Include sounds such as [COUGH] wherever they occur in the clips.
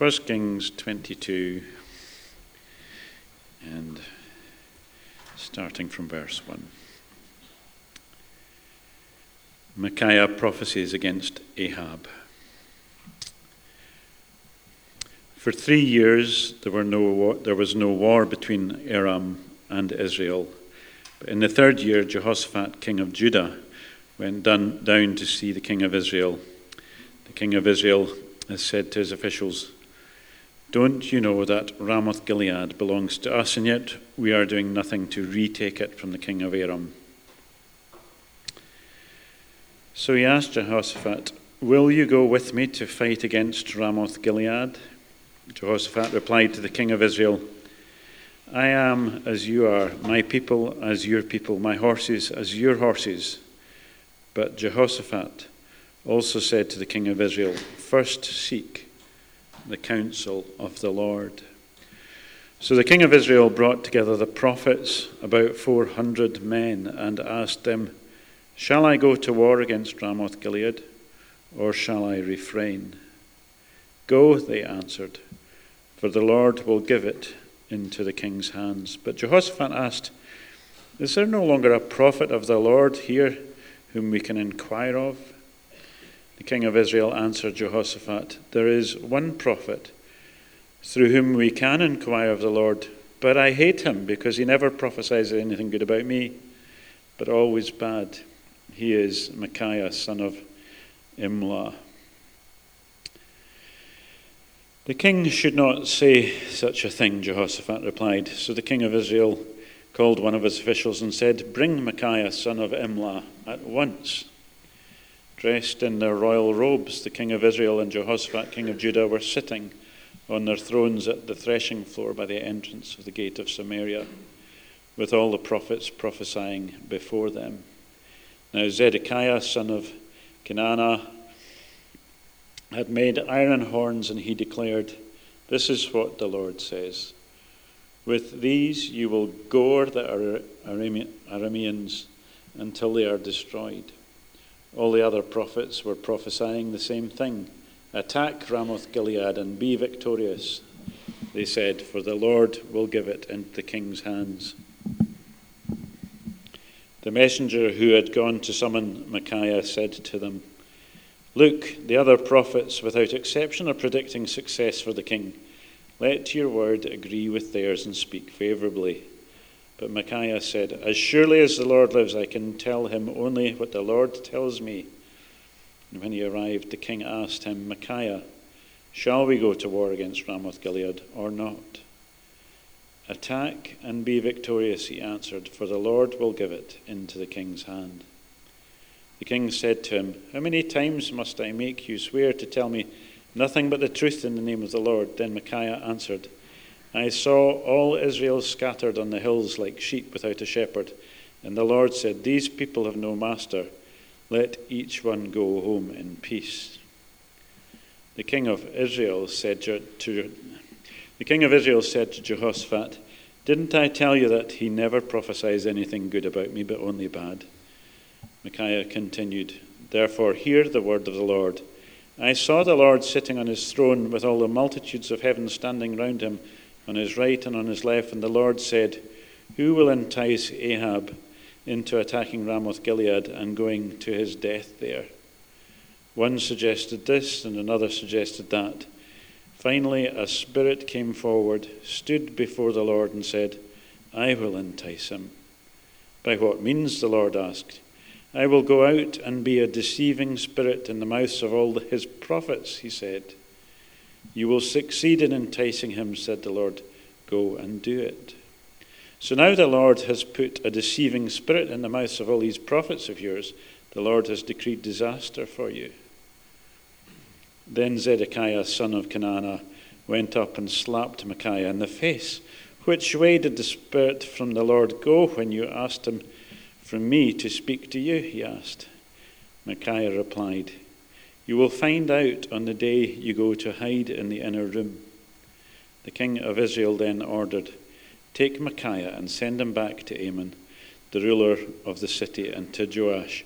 1 Kings 22 and starting from verse 1. Micaiah prophesies against Ahab. For three years there, were no war, there was no war between Aram and Israel. But in the third year, Jehoshaphat, king of Judah, went down, down to see the king of Israel. The king of Israel has said to his officials, Don't you know that Ramoth Gilead belongs to us, and yet we are doing nothing to retake it from the king of Aram? So he asked Jehoshaphat, Will you go with me to fight against Ramoth Gilead? Jehoshaphat replied to the king of Israel, I am as you are, my people as your people, my horses as your horses. But Jehoshaphat also said to the king of Israel, First seek the counsel of the Lord. So the king of Israel brought together the prophets, about 400 men, and asked them, Shall I go to war against Ramoth Gilead, or shall I refrain? Go, they answered, for the Lord will give it into the king's hands. But Jehoshaphat asked, Is there no longer a prophet of the Lord here whom we can inquire of? The king of Israel answered Jehoshaphat, There is one prophet through whom we can inquire of the Lord, but I hate him because he never prophesies anything good about me, but always bad. He is Micaiah, son of Imlah. The king should not say such a thing, Jehoshaphat replied. So the king of Israel called one of his officials and said, Bring Micaiah, son of Imlah, at once. Dressed in their royal robes, the king of Israel and Jehoshaphat, king of Judah, were sitting on their thrones at the threshing floor by the entrance of the gate of Samaria, with all the prophets prophesying before them. Now Zedekiah, son of Kenaanah, had made iron horns, and he declared, This is what the Lord says. With these you will gore the Arameans until they are destroyed. All the other prophets were prophesying the same thing Attack Ramoth Gilead and be victorious, they said, for the Lord will give it into the king's hands. The messenger who had gone to summon Micaiah said to them, Look, the other prophets, without exception, are predicting success for the king. Let your word agree with theirs and speak favorably. But Micaiah said, As surely as the Lord lives, I can tell him only what the Lord tells me. And when he arrived, the king asked him, Micaiah, shall we go to war against Ramoth Gilead or not? Attack and be victorious, he answered, for the Lord will give it into the king's hand. The king said to him, How many times must I make you swear to tell me nothing but the truth in the name of the Lord? Then Micaiah answered, I saw all Israel scattered on the hills like sheep without a shepherd. And the Lord said, These people have no master. Let each one go home in peace. The king of Israel said to, the king of Israel said to Jehoshaphat, Didn't I tell you that he never prophesies anything good about me, but only bad? Micaiah continued, Therefore, hear the word of the Lord. I saw the Lord sitting on his throne with all the multitudes of heaven standing round him on his right and on his left, and the Lord said, Who will entice Ahab into attacking Ramoth Gilead and going to his death there? One suggested this, and another suggested that. Finally, a spirit came forward, stood before the Lord, and said, I will entice him. By what means? the Lord asked. I will go out and be a deceiving spirit in the mouths of all his prophets, he said. You will succeed in enticing him, said the Lord. Go and do it. So now the Lord has put a deceiving spirit in the mouths of all these prophets of yours. The Lord has decreed disaster for you. Then Zedekiah, son of Kenaanah, went up and slapped Micaiah in the face. Which way did the Spirit from the Lord go when you asked him from me to speak to you? he asked. Micaiah replied, You will find out on the day you go to hide in the inner room. The king of Israel then ordered, Take Micaiah and send him back to Amon, the ruler of the city, and to Joash,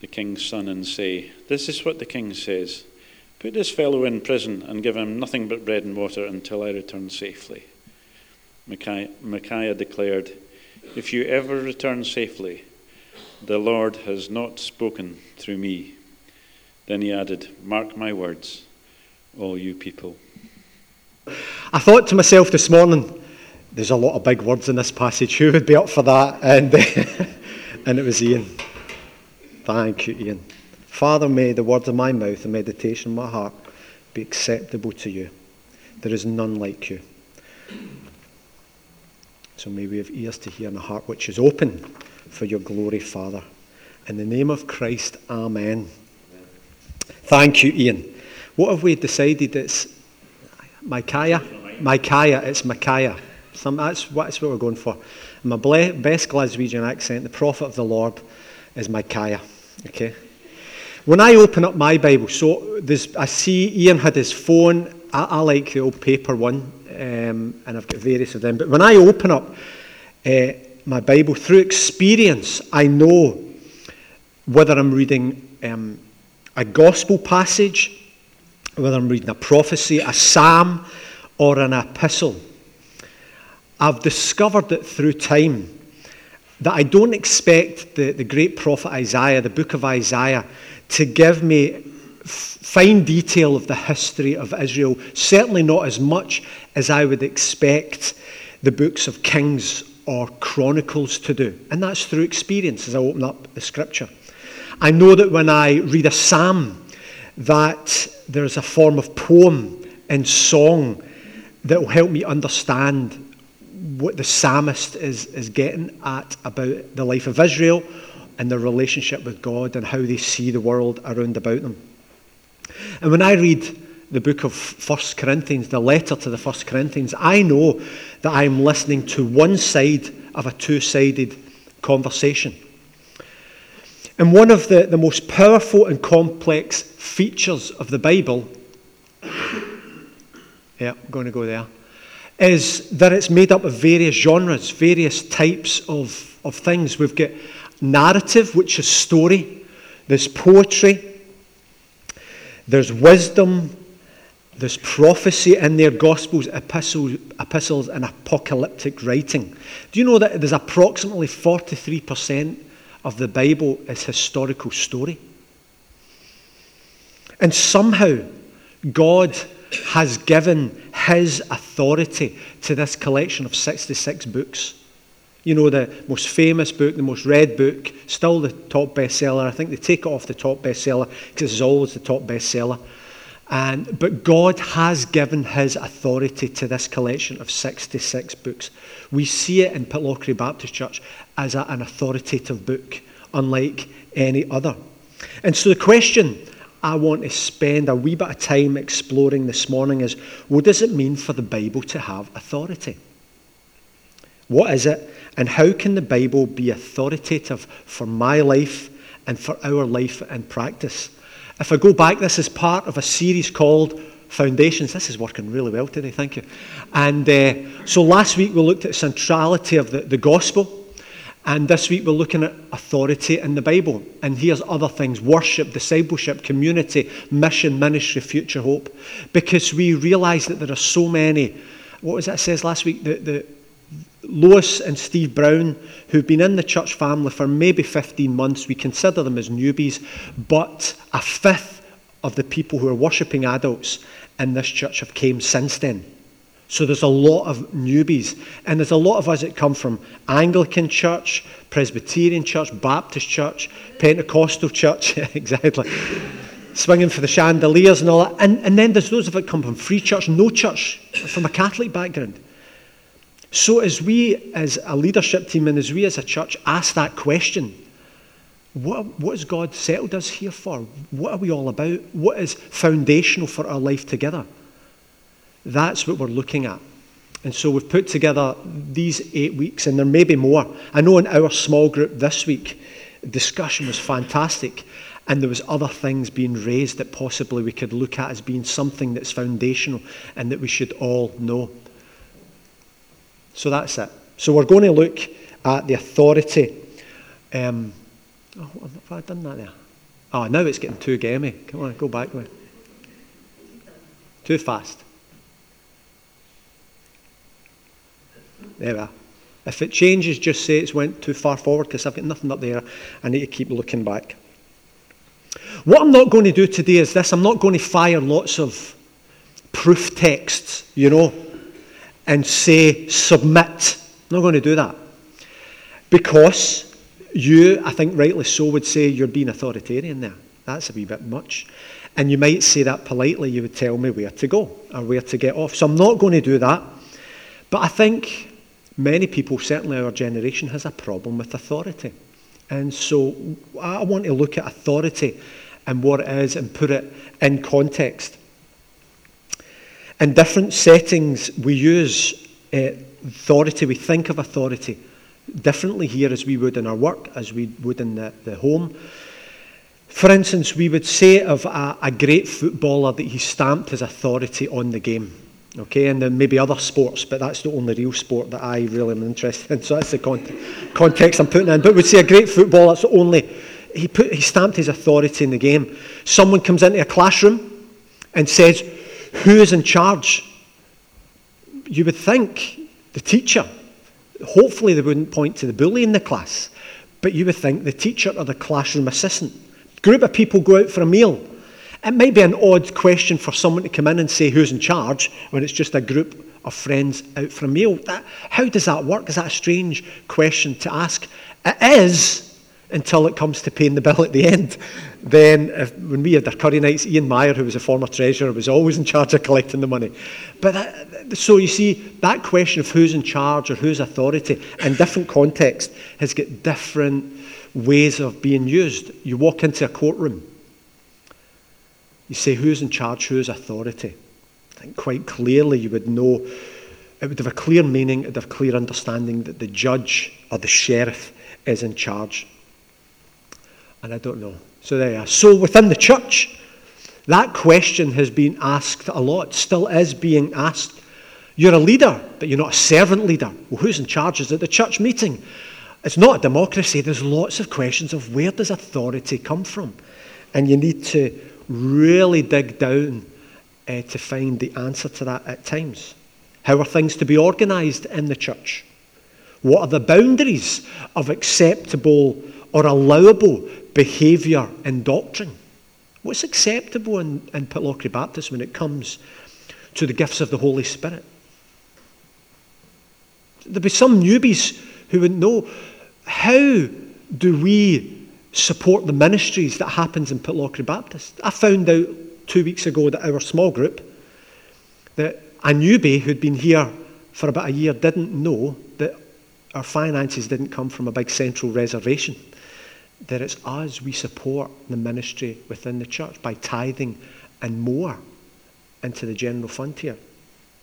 the king's son, and say, This is what the king says Put this fellow in prison and give him nothing but bread and water until I return safely. Micaiah, Micaiah declared, If you ever return safely, the Lord has not spoken through me. Then he added, Mark my words, all you people. I thought to myself this morning, there's a lot of big words in this passage. Who would be up for that? And, [LAUGHS] and it was Ian. Thank you, Ian. Father, may the words of my mouth and meditation of my heart be acceptable to you. There is none like you. So may we have ears to hear and a heart which is open for your glory, Father. In the name of Christ, Amen. Thank you, Ian. What have we decided? It's Micaiah? Micaiah. It's Micaiah. Some, that's, that's what we're going for. My best Glaswegian accent, the prophet of the Lord is Micaiah. Okay? When I open up my Bible, so I see Ian had his phone. I, I like the old paper one, um, and I've got various of them. But when I open up uh, my Bible through experience, I know whether I'm reading um, a gospel passage, whether I'm reading a prophecy, a psalm, or an epistle. I've discovered that through time that I don't expect the, the great prophet Isaiah, the book of Isaiah, to give me fine detail of the history of Israel, certainly not as much as I would expect the books of Kings or Chronicles to do. And that's through experience as I open up the scripture. I know that when I read a psalm, that there's a form of poem and song that will help me understand what the psalmist is, is getting at about the life of Israel and their relationship with God and how they see the world around about them. And when I read the book of First Corinthians, the letter to the First Corinthians, I know that I'm listening to one side of a two sided conversation. And one of the, the most powerful and complex features of the Bible, yeah, I'm going to go there, is that it's made up of various genres, various types of, of things. We've got narrative, which is story, there's poetry, there's wisdom, there's prophecy in their Gospels, epistles, epistles, and apocalyptic writing. Do you know that there's approximately 43% of the Bible is historical story? And somehow, God has given his authority to this collection of 66 books. You know, the most famous book, the most read book, still the top bestseller. I think they take it off the top bestseller because it's always the top bestseller. And, but God has given his authority to this collection of 66 books. We see it in Pitlochry Baptist Church as a, an authoritative book, unlike any other. And so the question I want to spend a wee bit of time exploring this morning is what does it mean for the Bible to have authority? What is it? And how can the Bible be authoritative for my life and for our life and practice? If I go back, this is part of a series called Foundations. This is working really well today, thank you. And uh, so last week we looked at centrality of the, the gospel. And this week we're looking at authority in the Bible. And here's other things worship, discipleship, community, mission, ministry, future hope. Because we realize that there are so many. What was that says last week? The, the, Lois and Steve Brown, who've been in the church family for maybe 15 months, we consider them as newbies, but a fifth of the people who are worshipping adults in this church have came since then. So there's a lot of newbies, and there's a lot of us that come from Anglican church, Presbyterian church, Baptist church, Pentecostal church, [LAUGHS] exactly, swinging for the chandeliers and all that. And, and then there's those of us that come from free church, no church, from a Catholic background. So, as we as a leadership team and as we as a church ask that question, what, what has God settled us here for? What are we all about? What is foundational for our life together? That's what we're looking at. And so we've put together these eight weeks, and there may be more. I know in our small group this week, discussion was fantastic, and there was other things being raised that possibly we could look at as being something that's foundational and that we should all know. So that's it. So we're going to look at the authority. Um, oh, have I done that there? Oh, now it's getting too gamey. Come on, go back Too fast. There. If it changes, just say it's went too far forward because I've got nothing up there. I need to keep looking back. What I'm not going to do today is this I'm not going to fire lots of proof texts, you know, and say submit. I'm not going to do that. Because you, I think rightly so, would say you're being authoritarian there. That's a wee bit much. And you might say that politely, you would tell me where to go or where to get off. So I'm not going to do that. But I think many people, certainly our generation, has a problem with authority. And so I want to look at authority and what it is and put it in context. In different settings, we use uh, authority, we think of authority differently here as we would in our work, as we would in the, the home. For instance, we would say of a, a great footballer that he stamped his authority on the game. Okay, and then maybe other sports, but that's the only real sport that I really am interested in. [LAUGHS] So that's the con- context I'm putting in. But we'd say a great footballer, that's the only, he, put, he stamped his authority in the game. Someone comes into a classroom and says, Who is in charge? You would think the teacher. Hopefully, they wouldn't point to the bully in the class, but you would think the teacher or the classroom assistant. Group of people go out for a meal it might be an odd question for someone to come in and say who's in charge when it's just a group of friends out for a meal. That, how does that work? Is that a strange question to ask? It is until it comes to paying the bill at the end. Then, if, when we had our curry nights, Ian Meyer, who was a former treasurer, was always in charge of collecting the money. But uh, that, so you see, that question of who's in charge or who's authority in different contexts has got different ways of being used. You walk into a courtroom you say, who's in charge? Who's authority? I think quite clearly you would know, it would have a clear meaning, it would have a clear understanding that the judge or the sheriff is in charge. And I don't know. So there you are. So within the church, that question has been asked a lot, still is being asked. You're a leader, but you're not a servant leader. Well, who's in charge? Is it the church meeting? It's not a democracy. There's lots of questions of where does authority come from? And you need to really dig down uh, to find the answer to that at times. How are things to be organised in the church? What are the boundaries of acceptable or allowable behaviour and doctrine? What's acceptable in, in Pitlochry Baptist when it comes to the gifts of the Holy Spirit? There'd be some newbies who would know how do we support the ministries that happens in Pitlochry Baptist. I found out two weeks ago that our small group, that a newbie who'd been here for about a year didn't know that our finances didn't come from a big central reservation. That it's us, we support the ministry within the church by tithing and more into the general fund here.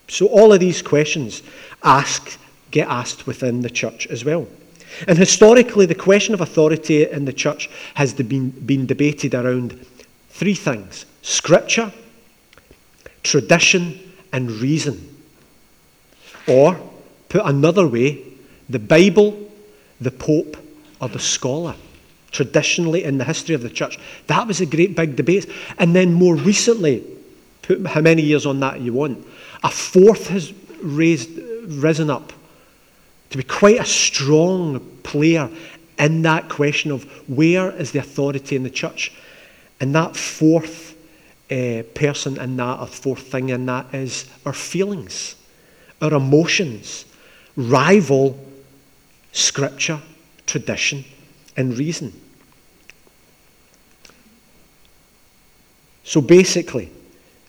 So all of these questions ask, get asked within the church as well. And historically, the question of authority in the church has been, been debated around three things scripture, tradition, and reason. Or, put another way, the Bible, the Pope, or the scholar. Traditionally, in the history of the church, that was a great big debate. And then more recently, put how many years on that you want, a fourth has raised, risen up to be quite a strong player in that question of where is the authority in the church. And that fourth uh, person in that, or fourth thing in that, is our feelings, our emotions, rival scripture, tradition, and reason. So basically,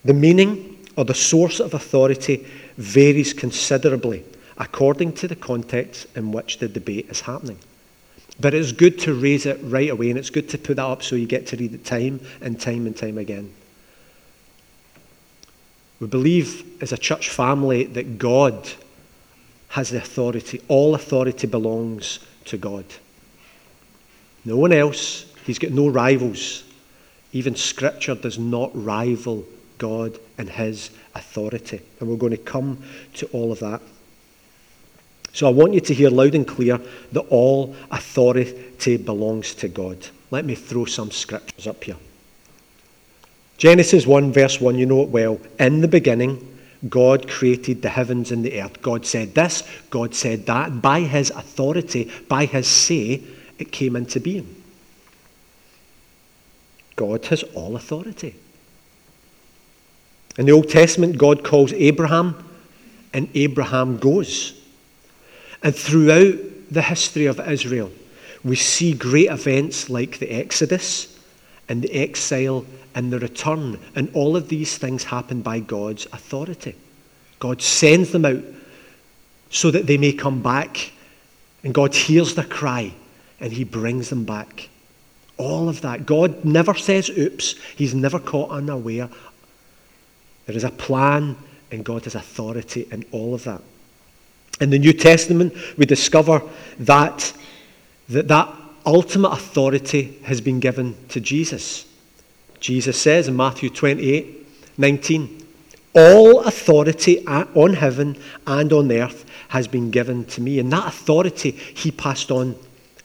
the meaning or the source of authority varies considerably according to the context in which the debate is happening. But it's good to raise it right away, and it's good to put that up so you get to read it time and time and time again. We believe as a church family that God has the authority. All authority belongs to God. No one else. He's got no rivals. Even Scripture does not rival God and His authority. And we're going to come to all of that. So I want you to hear loud and clear that all authority belongs to God. Let me throw some scriptures up here. Genesis 1, verse 1, you know it well. In the beginning, God created the heavens and the earth. God said this, God said that. By his authority, by his say, it came into being. God has all authority. In the Old Testament, God calls Abraham, and Abraham goes. And throughout the history of Israel, we see great events like the Exodus and the exile and the return. And all of these things happen by God's authority. God sends them out so that they may come back. And God hears their cry and he brings them back. All of that. God never says oops, he's never caught unaware. There is a plan and God has authority in all of that. In the New Testament, we discover that that, that ultimate authority has been given to Jesus. Jesus says in Matthew 28 19, All authority on heaven and on earth has been given to me. And that authority he passed on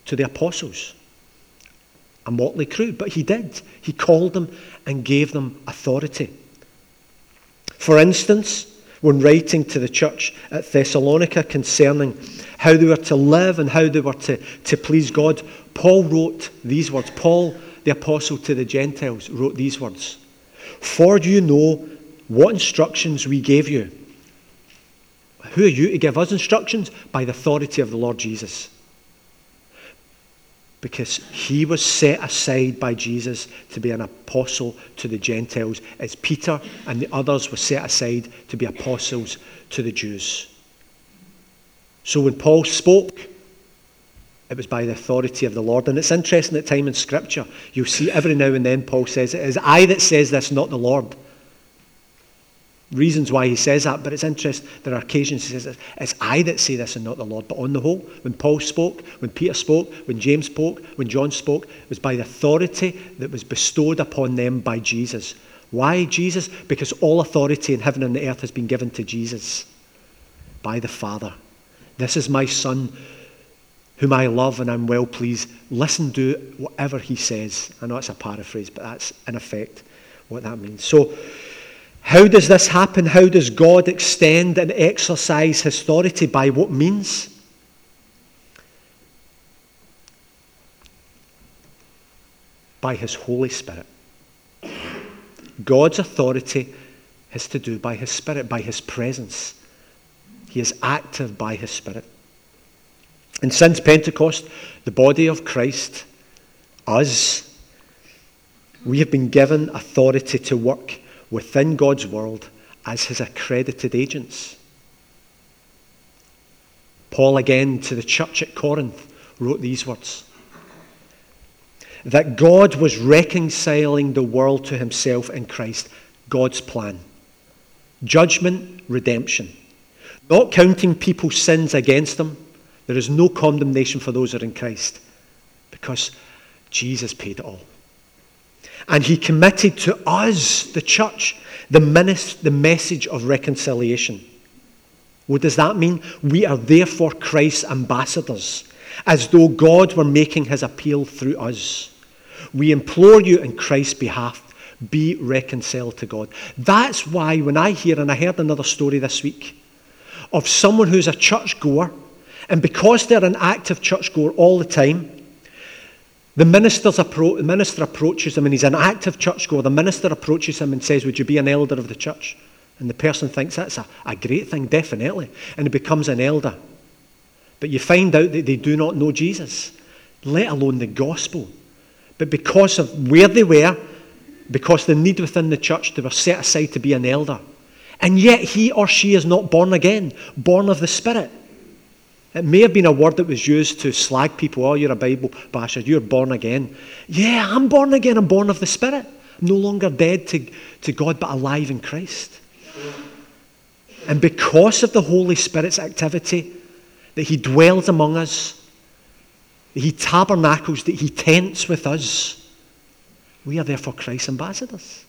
to the apostles. A motley crew, but he did. He called them and gave them authority. For instance, when writing to the church at Thessalonica concerning how they were to live and how they were to, to please God, Paul wrote these words. Paul, the apostle to the Gentiles, wrote these words For do you know what instructions we gave you. Who are you to give us instructions? By the authority of the Lord Jesus because he was set aside by Jesus to be an apostle to the Gentiles, as Peter and the others were set aside to be apostles to the Jews. So when Paul spoke, it was by the authority of the Lord. And it's interesting that time in Scripture, you'll see every now and then Paul says, It is I that says this, not the Lord reasons why he says that, but it's interesting. There are occasions he says, It's I that say this and not the Lord. But on the whole, when Paul spoke, when Peter spoke, when James spoke, when John spoke, it was by the authority that was bestowed upon them by Jesus. Why Jesus? Because all authority in heaven and the earth has been given to Jesus by the Father. This is my Son whom I love and I'm well pleased. Listen, do whatever he says. I know it's a paraphrase, but that's in effect what that means. So, how does this happen? How does God extend and exercise his authority? By what means? By his Holy Spirit. God's authority has to do by his Spirit, by his presence. He is active by his Spirit. And since Pentecost, the body of Christ, us, we have been given authority to work within God's world as his accredited agents. Paul, again to the church at Corinth, wrote these words that God was reconciling the world to himself in Christ, God's plan. Judgment, redemption. Not counting people's sins against them. There is no condemnation for those that are in Christ because Jesus paid it all. And he committed to us, the church, the, the message of reconciliation. What does that mean? We are therefore Christ's ambassadors, as though God were making his appeal through us. We implore you in Christ's behalf, be reconciled to God. That's why when I hear, and I heard another story this week, of someone who's a churchgoer, and because they're an active churchgoer all the time, the, minister's appro- minister approaches him and he's an active churchgoer. The minister approaches him and says, Would you be an elder of the church? And the person thinks that's a, a great thing, definitely. And he becomes an elder. But you find out that they do not know Jesus, let alone the gospel. But because of where they were, because the need within the church, they were set aside to be an elder. And yet he or she is not born again, born of the Spirit. It may have been a word that was used to slag people. Oh, you're a Bible basher. You're born again. Yeah, I'm born again. I'm born of the Spirit. I'm no longer dead to, to God, but alive in Christ. And because of the Holy Spirit's activity, that He dwells among us, that He tabernacles, that He tents with us, we are therefore Christ's ambassadors.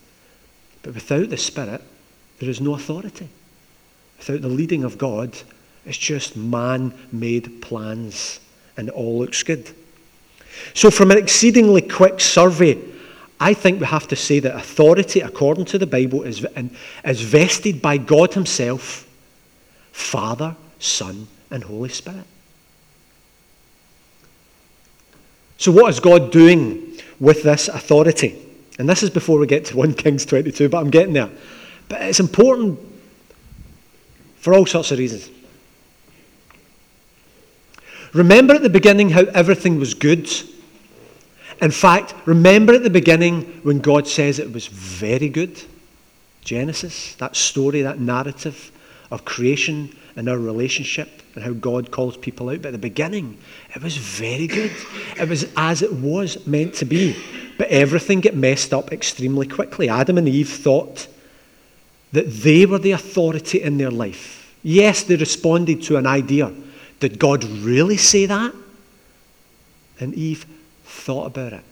But without the Spirit, there is no authority. Without the leading of God, it's just man made plans, and it all looks good. So, from an exceedingly quick survey I think we have to say that authority, according to the Bible, is, is vested by God Himself, Father, Son, and Holy Spirit. So, what is God doing with this authority? And this is before we get to [LAUGHS] 1 Kings 22, but I'm getting there. But it's important for all sorts of reasons. Remember at the beginning how everything was good? In fact, remember at the beginning when God says it was very good? Genesis, that story, that narrative of creation and our relationship and how God calls people out. But at the beginning, it was very good. It was as it was meant to be. But everything got messed up extremely quickly. Adam and Eve thought that they were the authority in their life. Yes, they responded to an idea. Did God really say that? And Eve thought about it.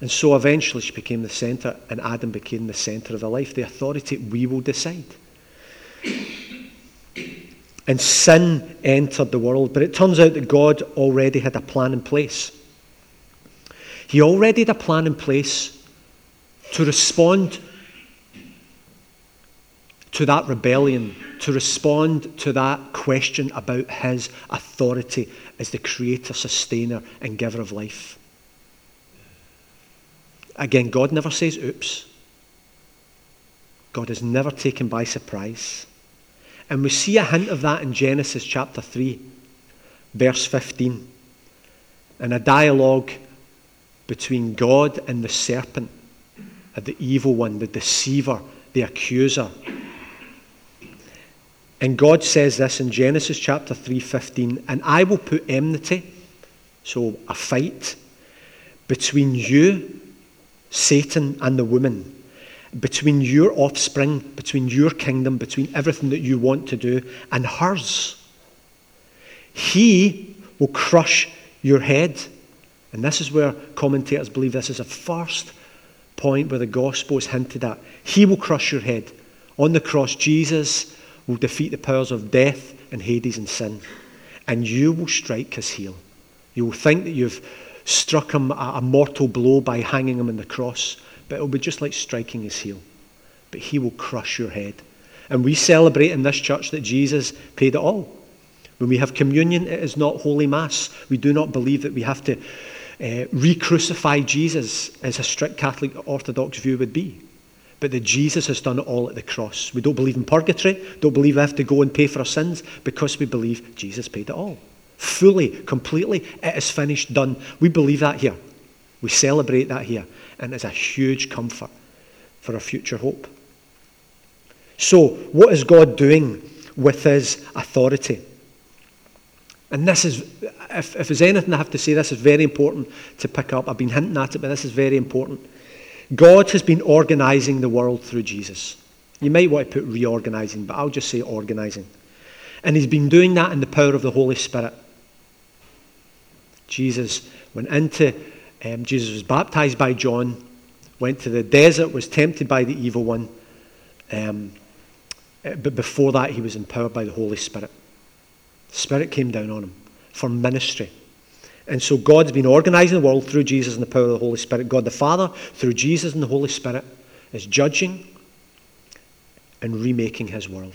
And so eventually she became the centre, and Adam became the centre of the life, the authority. We will decide. And sin entered the world, but it turns out that God already had a plan in place. He already had a plan in place to respond to that rebellion, to respond to that question about his authority as the creator, sustainer, and giver of life. Again, God never says oops. God is never taken by surprise. And we see a hint of that in Genesis chapter 3, verse 15, in a dialogue between God and the serpent, the evil one, the deceiver, the accuser. And God says this in Genesis chapter 3:15, and I will put enmity, so a fight, between you, Satan, and the woman, between your offspring, between your kingdom, between everything that you want to do, and hers. He will crush your head. And this is where commentators believe this is a first point where the gospel is hinted at. He will crush your head. On the cross, Jesus will defeat the powers of death and Hades and sin. And you will strike his heel. You will think that you've struck him a, mortal blow by hanging him on the cross, but it will be just like striking his heel. But he will crush your head. And we celebrate in this church that Jesus paid it all. When we have communion, it is not Holy Mass. We do not believe that we have to uh, re crucify Jesus, as a strict Catholic Orthodox view would be but that Jesus has done it all at the cross. We don't believe in purgatory, don't believe we have to go and pay for our sins because we believe Jesus paid it all. Fully, completely, it is finished, done. We believe that here. We celebrate that here, and it's a huge comfort for our future hope. So, what is God doing with his authority? And this is, if, if there's anything I have to say, this is very important to pick up. I've been hinting at it, but this is very important. God has been organizing the world through Jesus. You might want to put reorganizing, but I'll just say organizing. And he's been doing that in the power of the Holy Spirit. Jesus went into, um, Jesus was baptized by John, went to the desert, was tempted by the evil one. Um, but before that, he was empowered by the Holy Spirit. The Spirit came down on him for ministry. And so God's been organizing the world through Jesus and the power of the Holy Spirit. God the Father, through Jesus and the Holy Spirit, is judging and remaking his world.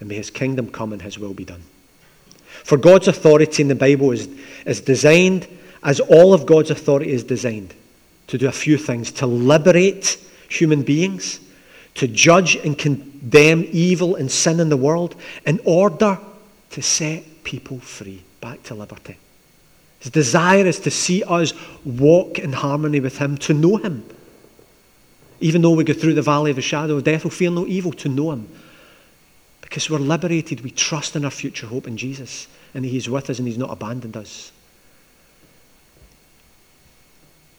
And may his kingdom come and his will be done. For God's authority in the Bible is, is designed, as all of God's authority is designed, to do a few things to liberate human beings, to judge and condemn evil and sin in the world, in order to set people free back to liberty. His desire is to see us walk in harmony with Him, to know Him. Even though we go through the valley of the shadow of death, we'll fear no evil to know Him. Because we're liberated, we trust in our future hope in Jesus, and He's with us and He's not abandoned us.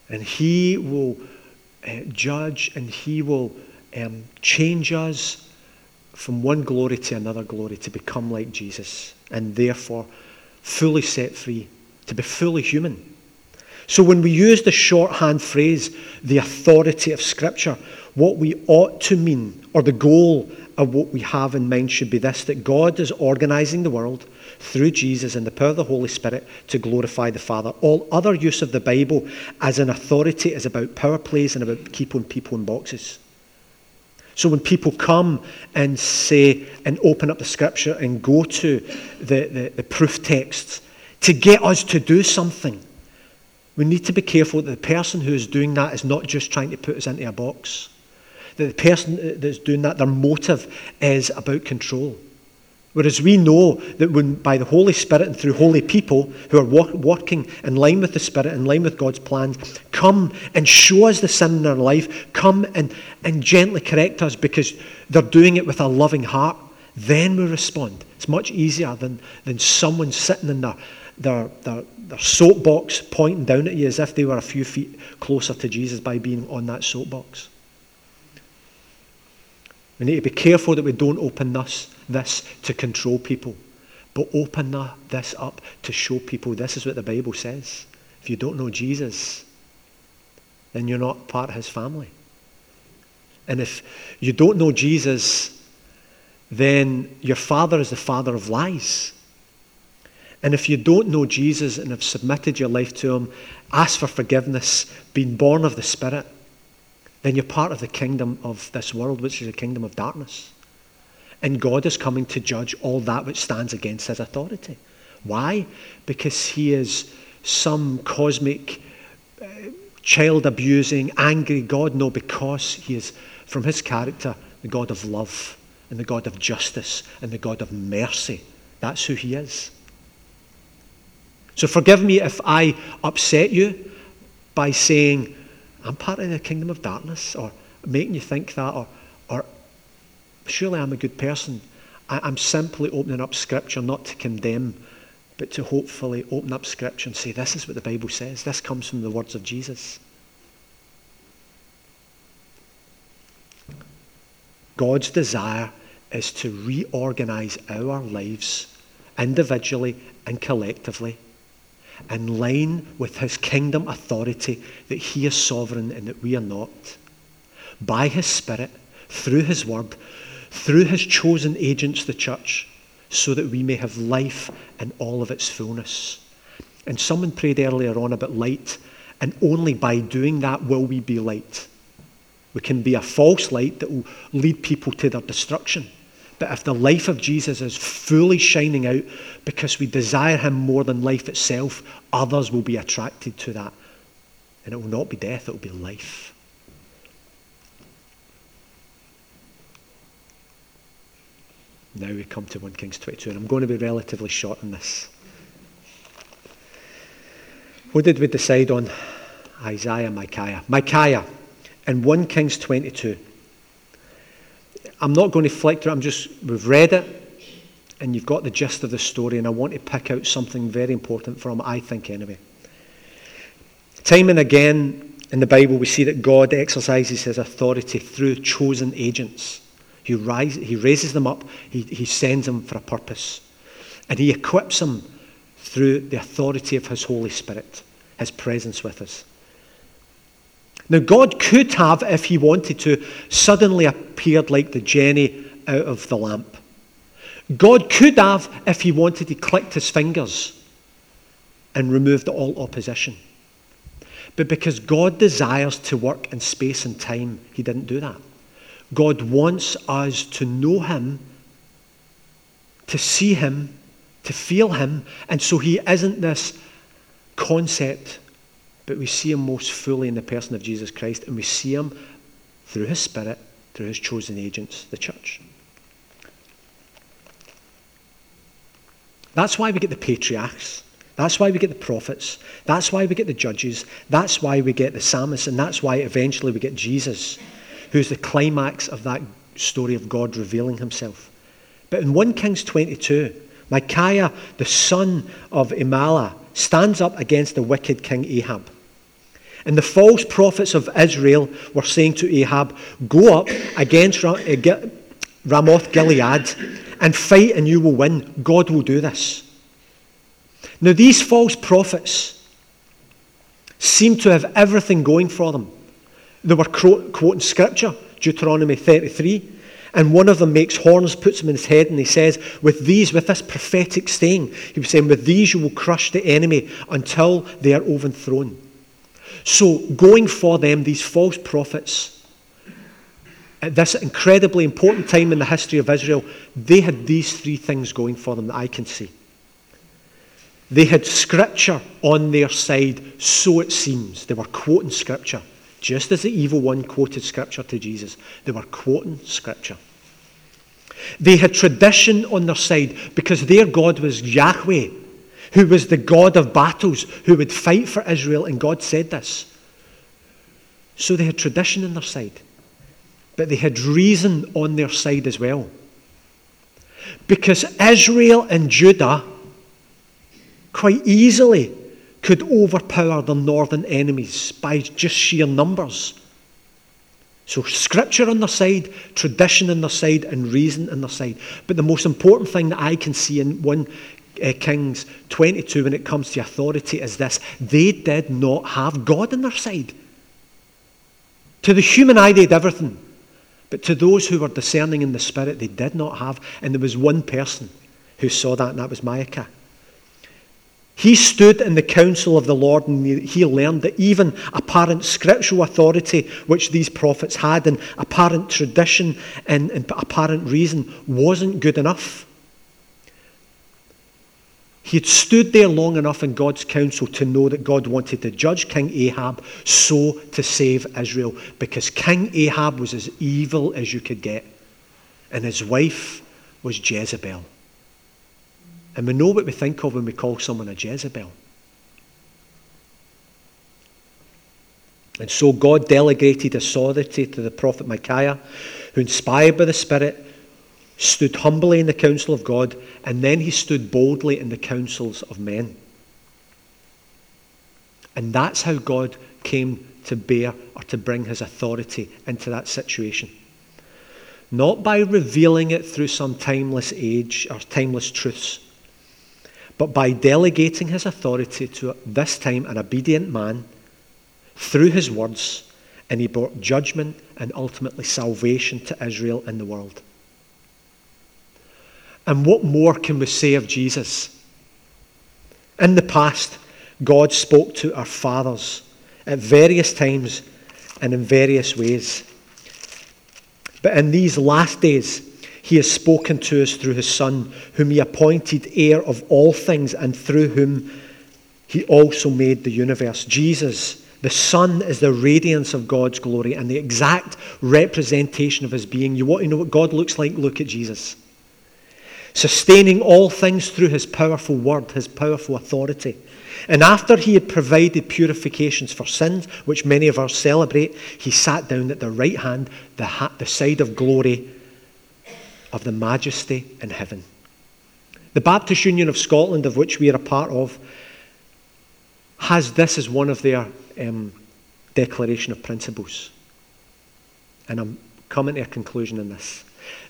And He will uh, judge and He will um, change us from one glory to another glory to become like Jesus, and therefore fully set free to be fully human. So when we use the shorthand phrase, the authority of Scripture, what we ought to mean, or the goal of what we have in mind should be this that God is organizing the world through Jesus and the power of the Holy Spirit to glorify the Father. All other use of the Bible as an authority is about power plays and about keeping people in boxes. So when people come and say and open up the scripture and go to the, the, the proof texts to get us to do something, we need to be careful that the person who is doing that is not just trying to put us into a box. That the person that's doing that, their motive is about control. Whereas we know that when by the Holy Spirit and through holy people who are walk, in line with the Spirit, in line with God's plans, come and show us the sin in our life, come and, and gently correct us because they're doing it with a loving heart, then we respond. It's much easier than, than someone sitting in their, their, their, their soapbox pointing down at you as if they were a few feet closer to Jesus by being on that soapbox. We need to be careful that we don't open this this to control people, but open this up to show people this is what the Bible says. If you don't know Jesus, then you're not part of his family. And if you don't know Jesus, then your father is the father of lies. And if you don't know Jesus and have submitted your life to him, asked for forgiveness, been born of the Spirit, then you're part of the kingdom of this world, which is a kingdom of darkness. And God is coming to judge all that which stands against his authority. Why? Because he is some cosmic, uh, child abusing, angry God? No, because he is, from his character, the God of love and the God of justice and the God of mercy. That's who he is. So forgive me if I upset you by saying, I'm part of the kingdom of darkness, or making you think that, or, or surely I'm a good person. I, am simply opening up Scripture not to condemn, but to hopefully open up Scripture and say, this is what the Bible says. This comes from the words of Jesus. God's desire is to reorganize our lives individually and collectively in line with his kingdom authority that he is sovereign and that we are not. By his Spirit, through his word, through his chosen agents, the church, so that we may have life in all of its fullness. And someone prayed earlier on about light, and only by doing that will we be light. We can be a false light that will lead people to their destruction. But if the life of Jesus is fully shining out because we desire him more than life itself, others will be attracted to that. And it will not be death, it will be life. Now we come to 1 Kings 22, and I'm going to be relatively short on this. What did we decide on? Isaiah, Micaiah. Micaiah in 1 Kings 22. I'm not going to flick through I'm just, we've read it, and you've got the gist of the story, and I want to pick out something very important from I think, anyway. Time and again in the Bible, we see that God exercises his authority through chosen agents. He, rise, he raises them up, he, he sends them for a purpose. And he equips them through the authority of his Holy Spirit, his presence with us. Now, God could have, if he wanted to, suddenly appeared like the Jenny out of the lamp. God could have, if he wanted, he clicked his fingers and removed all opposition. But because God desires to work in space and time, he didn't do that. God wants us to know Him, to see Him, to feel Him. And so He isn't this concept, but we see Him most fully in the person of Jesus Christ, and we see Him through His Spirit, through His chosen agents, the church. That's why we get the patriarchs. That's why we get the prophets. That's why we get the judges. That's why we get the psalmists. And that's why eventually we get Jesus who's the climax of that story of God revealing himself. But in 1 Kings 22, Micaiah, the son of Imlah, stands up against the wicked king Ahab. And the false prophets of Israel were saying to Ahab, Go up against eh, Ramoth Gilead and fight, and you will win. God will do this. Now, these false prophets seem to have everything going for them. They were quoting scripture, Deuteronomy 33, And one of them makes horns, puts them in his head, and he says, With these, with this prophetic saying, he was saying, With these you will crush the enemy until they are overthrown. So, going for them, these false prophets, at this incredibly important time in the history of Israel, they had these three things going for them that I can see. They had scripture on their side, so it seems. They were quoting scripture. Just as the evil one quoted scripture to Jesus, they were quoting scripture. They had tradition on their side because their God was Yahweh, who was the God of battles, who would fight for Israel, and God said this. So they had tradition on their side, but they had reason on their side as well. Because Israel and Judah quite easily could overpower the northern enemies by just sheer numbers. So, scripture on their side, tradition on their side, and reason on their side. But the most important thing that I can see in 1 uh, Kings 22 when it comes to authority is this they did not have God on their side. To the human eye, they had everything. But to those who were discerning in the spirit, they did not have. And there was one person who saw that, and that was Micaiah. He stood in the council of the Lord and he learned that even apparent scriptural authority, which these prophets had, and apparent tradition and, and apparent reason, wasn't good enough. He had stood there long enough in God's counsel to know that God wanted to judge King Ahab so to save Israel, because King Ahab was as evil as you could get, and his wife was Jezebel. And we know what we think of when we call someone a Jezebel. And so God delegated authority to the prophet Micaiah, who, inspired by the Spirit, stood humbly in the council of God, and then he stood boldly in the councils of men. And that's how God came to bear or to bring his authority into that situation. Not by revealing it through some timeless age or timeless truths, but by delegating his authority to this time an obedient man through his words, and he brought judgment and ultimately salvation to Israel and the world. And what more can we say of Jesus? In the past, God spoke to our fathers at various times and in various ways. But in these last days, he has spoken to us through his Son, whom he appointed heir of all things, and through whom he also made the universe. Jesus, the Son, is the radiance of God's glory and the exact representation of his being. You want to know what God looks like? Look at Jesus. Sustaining all things through his powerful word, his powerful authority. And after he had provided purifications for sins, which many of us celebrate, he sat down at the right hand, the, ha- the side of glory of the majesty in heaven. The Baptist Union of Scotland, of which we are a part of, has this as one of their um, declaration of principles. And I'm coming to a conclusion in this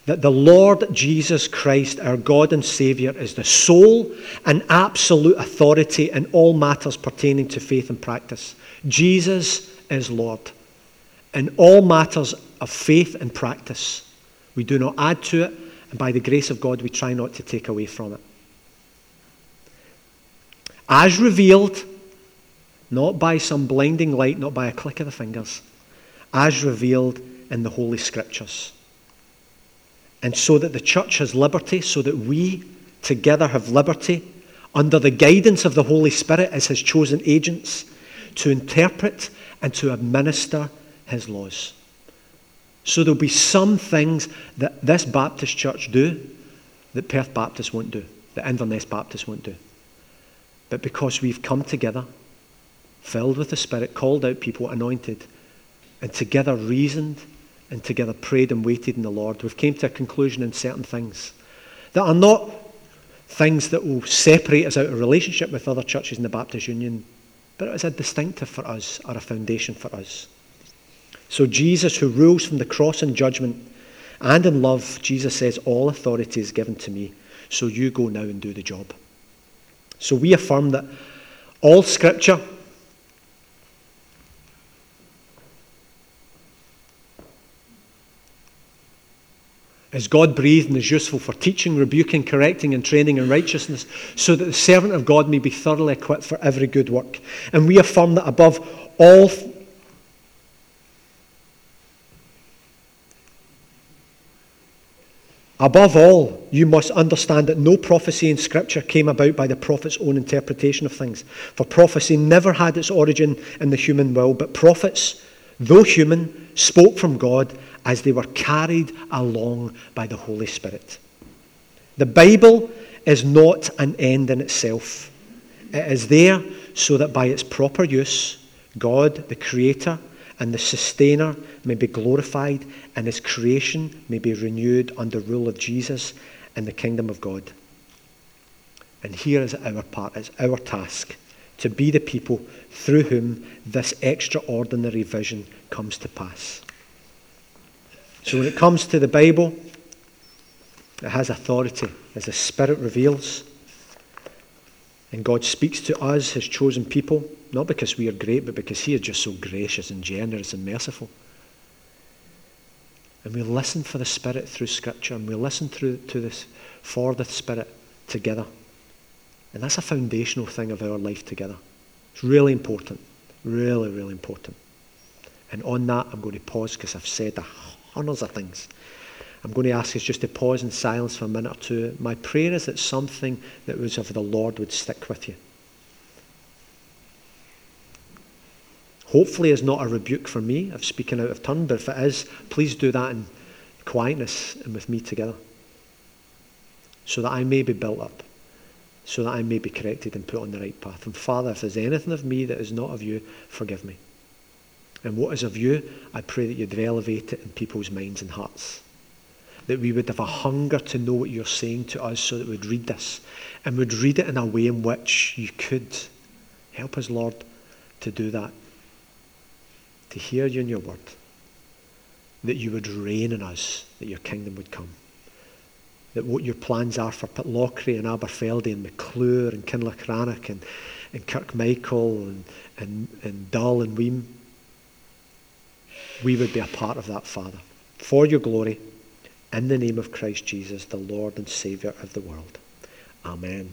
that the Lord Jesus Christ, our God and Saviour, is the sole and absolute authority in all matters pertaining to faith and practice. Jesus is Lord in all matters of faith and practice. We do not add to it, and by the grace of God, we try not to take away from it. As revealed, not by some blinding light, not by a click of the fingers, as revealed in the Holy Scriptures. And so that the church has liberty, so that we together have liberty under the guidance of the Holy Spirit as his chosen agents to interpret and to administer his laws. So there'll be some things that this Baptist church do that Perth Baptist won't do, that Inverness Baptist won't do. But because we've come together, filled with the Spirit, called out people, anointed, and together reasoned and together prayed and waited in the Lord, we've came to a conclusion in certain things that are not things that will separate us out of relationship with other churches in the Baptist Union, but it is a distinctive for us or a foundation for us. So, Jesus, who rules from the cross in judgment and in love, Jesus says, All authority is given to me. So you go now and do the job. So we affirm that all scripture is God breathed and is useful for teaching, rebuking, correcting, and training in righteousness, so that the servant of God may be thoroughly equipped for every good work. And we affirm that above all Above all, you must understand that no prophecy in Scripture came about by the prophet's own interpretation of things. For prophecy never had its origin in the human will, but prophets, though human, spoke from God as they were carried along by the Holy Spirit. The Bible is not an end in itself, it is there so that by its proper use, God, the Creator, and the sustainer may be glorified, and his creation may be renewed under rule of Jesus in the kingdom of God. And here is our part, it's our task to be the people through whom this extraordinary vision comes to pass. So when it comes to the Bible, it has authority, as the Spirit reveals. And God speaks to us, his chosen people, not because we are great, but because he is just so gracious and generous and merciful. And we listen for the Spirit through Scripture, and we listen through to this for the Spirit together. And that's a foundational thing of our life together. It's really important. Really, really important. And on that, I'm going to pause because I've said a hundreds of things. I'm going to ask us just to pause in silence for a minute or two. My prayer is that something that was of the Lord would stick with you. Hopefully, is not a rebuke for me of speaking out of turn, but if it is, please do that in quietness and with me together, so that I may be built up, so that I may be corrected and put on the right path. And Father, if there's anything of me that is not of you, forgive me. And what is of you, I pray that you'd elevate it in people's minds and hearts that we would have a hunger to know what you're saying to us so that we'd read this and would read it in a way in which you could. Help us, Lord, to do that. To hear you in your word. That you would reign in us, that your kingdom would come. That what your plans are for Pitlochry and Aberfeldy and McClure and Kinlochrannoch and, and Kirkmichael and, and, and Dull and Weem, we would be a part of that, Father. For your glory in the name of Christ Jesus, the Lord and Saviour of the world. Amen.